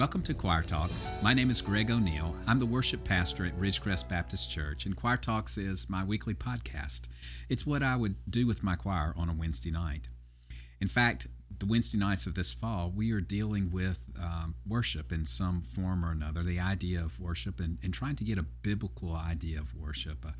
Welcome to Choir Talks. My name is Greg O'Neill. I'm the worship pastor at Ridgecrest Baptist Church, and Choir Talks is my weekly podcast. It's what I would do with my choir on a Wednesday night. In fact, the Wednesday nights of this fall, we are dealing with um, worship in some form or another, the idea of worship, and, and trying to get a biblical idea of worship, uh,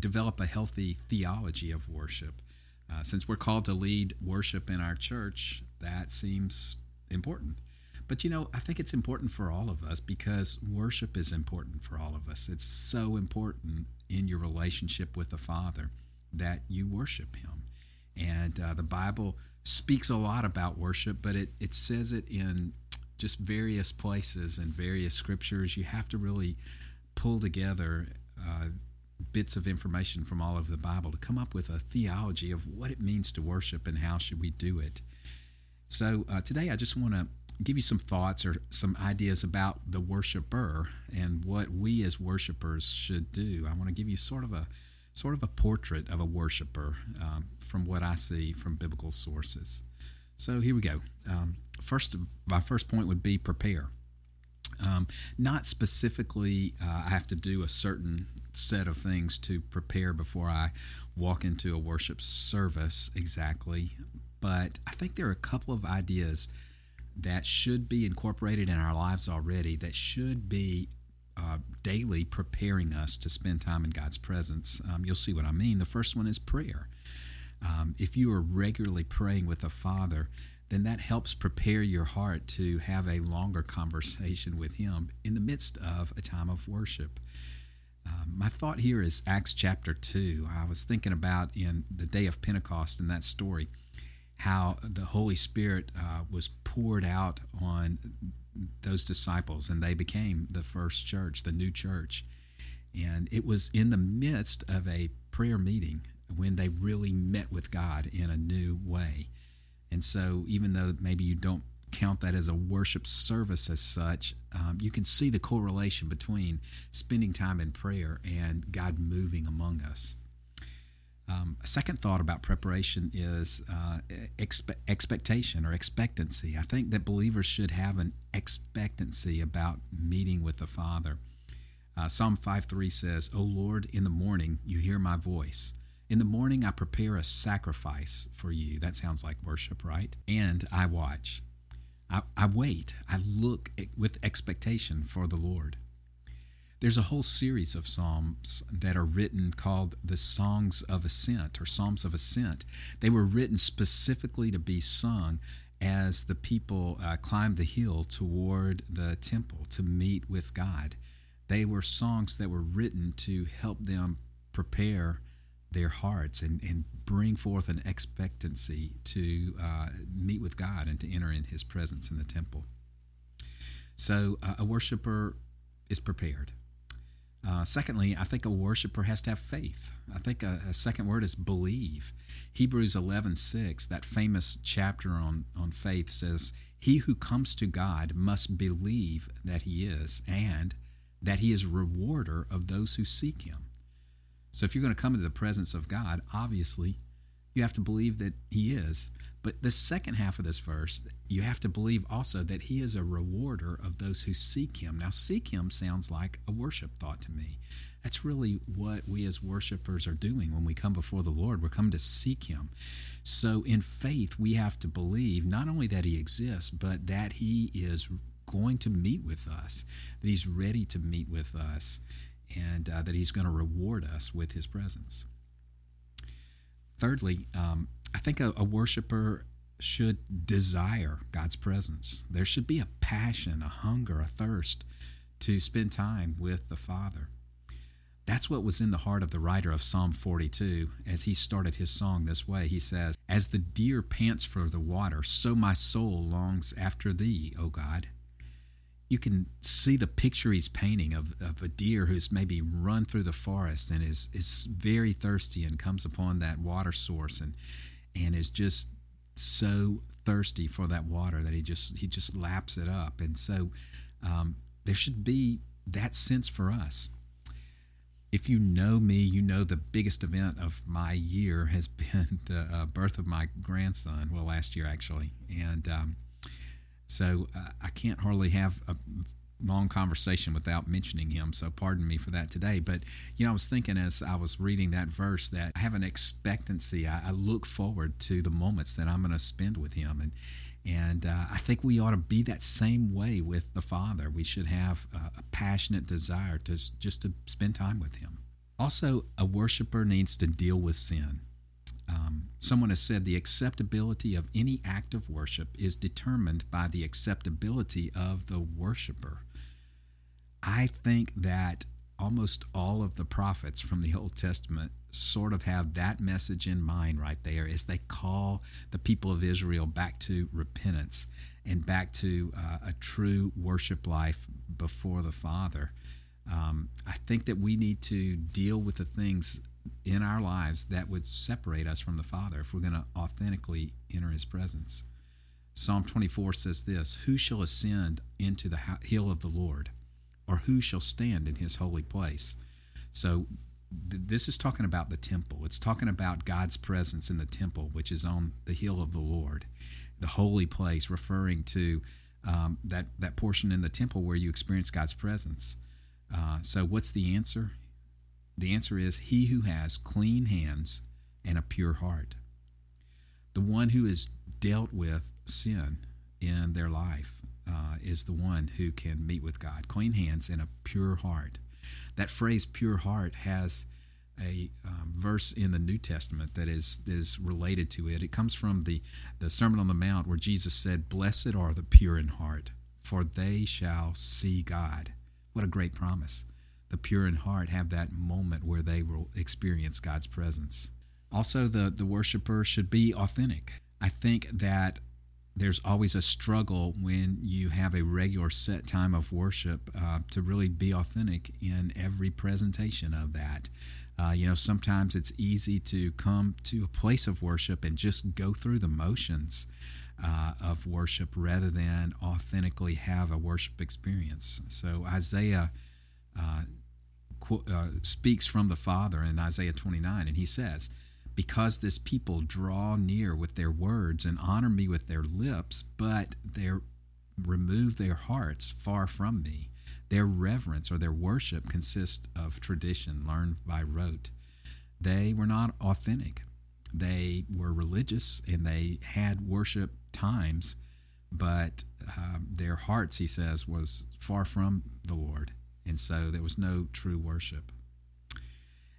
develop a healthy theology of worship. Uh, since we're called to lead worship in our church, that seems important. But you know, I think it's important for all of us because worship is important for all of us. It's so important in your relationship with the Father that you worship Him. And uh, the Bible speaks a lot about worship, but it, it says it in just various places and various scriptures. You have to really pull together uh, bits of information from all of the Bible to come up with a theology of what it means to worship and how should we do it. So uh, today I just want to give you some thoughts or some ideas about the worshiper and what we as worshipers should do. I want to give you sort of a sort of a portrait of a worshiper um, from what I see from biblical sources. So here we go. Um, first, my first point would be prepare. Um, not specifically, uh, I have to do a certain set of things to prepare before I walk into a worship service exactly, but I think there are a couple of ideas that should be incorporated in our lives already, that should be uh, daily preparing us to spend time in God's presence. Um, you'll see what I mean. The first one is prayer. Um, if you are regularly praying with the Father, then that helps prepare your heart to have a longer conversation with Him in the midst of a time of worship. Um, my thought here is Acts chapter 2. I was thinking about in the day of Pentecost in that story how the Holy Spirit uh, was poured out on those disciples and they became the first church, the new church. And it was in the midst of a prayer meeting when they really met with God in a new way. And so, even though maybe you don't count that as a worship service as such, um, you can see the correlation between spending time in prayer and God moving among us. Um, a second thought about preparation is uh, expe- expectation or expectancy. I think that believers should have an expectancy about meeting with the Father. Uh, Psalm 5:3 says, "O Lord, in the morning you hear my voice. In the morning I prepare a sacrifice for you." That sounds like worship, right? And I watch. I, I wait. I look with expectation for the Lord. There's a whole series of psalms that are written called the Songs of Ascent or Psalms of Ascent. They were written specifically to be sung as the people uh, climbed the hill toward the temple to meet with God. They were songs that were written to help them prepare their hearts and, and bring forth an expectancy to uh, meet with God and to enter in His presence in the temple. So uh, a worshiper is prepared. Uh, secondly, I think a worshiper has to have faith. I think a, a second word is believe. Hebrews 11 6, that famous chapter on, on faith, says, He who comes to God must believe that He is, and that He is rewarder of those who seek Him. So if you're going to come into the presence of God, obviously you have to believe that He is. But the second half of this verse, you have to believe also that He is a rewarder of those who seek Him. Now, seek Him sounds like a worship thought to me. That's really what we as worshipers are doing when we come before the Lord. We're coming to seek Him. So, in faith, we have to believe not only that He exists, but that He is going to meet with us, that He's ready to meet with us, and uh, that He's going to reward us with His presence. Thirdly, um, I think a, a worshiper should desire God's presence. There should be a passion, a hunger, a thirst to spend time with the Father. That's what was in the heart of the writer of Psalm 42 as he started his song this way. He says, As the deer pants for the water, so my soul longs after thee, O God. You can see the picture he's painting of, of a deer who's maybe run through the forest and is, is very thirsty and comes upon that water source and and is just so thirsty for that water that he just he just laps it up. And so um, there should be that sense for us. If you know me you know the biggest event of my year has been the uh, birth of my grandson well last year actually. And um, So uh, I can't hardly have a long conversation without mentioning him. So pardon me for that today. But, you know, I was thinking as I was reading that verse that I have an expectancy. I, I look forward to the moments that I'm going to spend with him. And, and uh, I think we ought to be that same way with the Father. We should have a, a passionate desire to just to spend time with Him. Also, a worshiper needs to deal with sin. Um, someone has said the acceptability of any act of worship is determined by the acceptability of the worshiper. I think that almost all of the prophets from the Old Testament sort of have that message in mind right there as they call the people of Israel back to repentance and back to uh, a true worship life before the Father. Um, I think that we need to deal with the things in our lives that would separate us from the Father if we're going to authentically enter His presence. Psalm 24 says this Who shall ascend into the hill of the Lord? Or who shall stand in His holy place? So this is talking about the temple. It's talking about God's presence in the temple, which is on the hill of the Lord, the holy place, referring to um, that that portion in the temple where you experience God's presence. Uh, so, what's the answer? The answer is He who has clean hands and a pure heart. The one who has dealt with sin in their life uh, is the one who can meet with God. Clean hands and a pure heart that phrase pure heart has a um, verse in the New Testament that is that is related to it. It comes from the the Sermon on the Mount where Jesus said, "Blessed are the pure in heart, for they shall see God." What a great promise! The pure in heart have that moment where they will experience God's presence. Also, the the worshiper should be authentic. I think that there's always a struggle when you have a regular set time of worship uh, to really be authentic in every presentation of that. Uh, you know, sometimes it's easy to come to a place of worship and just go through the motions uh, of worship rather than authentically have a worship experience. So Isaiah uh, uh, speaks from the Father in Isaiah 29, and he says, because this people draw near with their words and honor me with their lips, but they remove their hearts far from me. Their reverence or their worship consists of tradition learned by rote. They were not authentic. They were religious and they had worship times, but um, their hearts, he says, was far from the Lord. And so there was no true worship.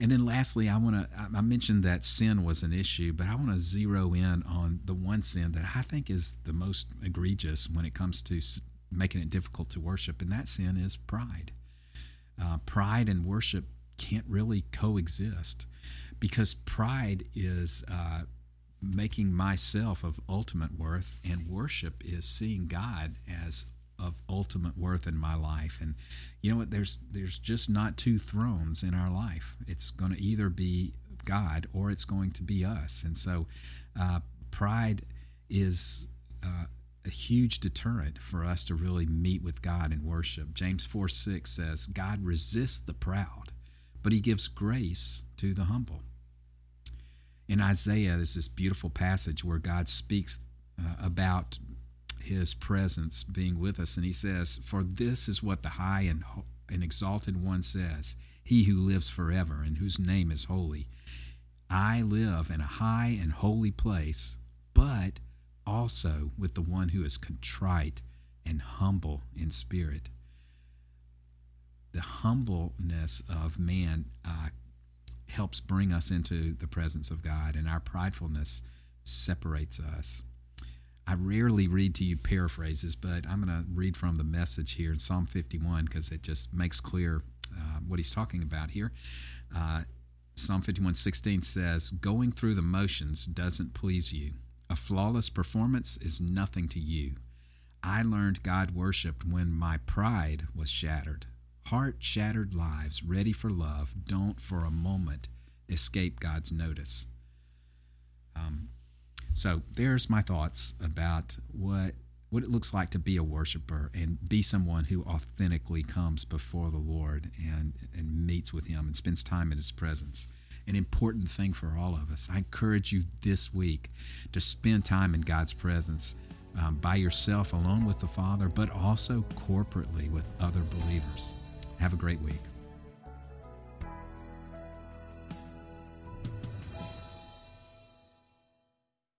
And then lastly, I want to, I mentioned that sin was an issue, but I want to zero in on the one sin that I think is the most egregious when it comes to making it difficult to worship, and that sin is pride. Uh, pride and worship can't really coexist because pride is uh, making myself of ultimate worth, and worship is seeing God as of ultimate worth in my life. And you know what? There's there's just not two thrones in our life. It's going to either be God or it's going to be us. And so, uh, pride is uh, a huge deterrent for us to really meet with God and worship. James 4 6 says, God resists the proud, but he gives grace to the humble. In Isaiah, there's this beautiful passage where God speaks uh, about his presence being with us. And he says, For this is what the high and, and exalted one says, He who lives forever and whose name is holy. I live in a high and holy place, but also with the one who is contrite and humble in spirit. The humbleness of man uh, helps bring us into the presence of God, and our pridefulness separates us. I rarely read to you paraphrases, but I'm going to read from the message here in Psalm 51 because it just makes clear uh, what he's talking about here. Uh, Psalm 51:16 says, "Going through the motions doesn't please you. A flawless performance is nothing to you. I learned God worshiped when my pride was shattered. Heart shattered lives ready for love don't for a moment escape God's notice." Um, so there's my thoughts about what what it looks like to be a worshiper and be someone who authentically comes before the Lord and, and meets with Him and spends time in His presence. An important thing for all of us. I encourage you this week to spend time in God's presence. um, by yourself alone with the Father, but also corporately with other believers. Have a great week.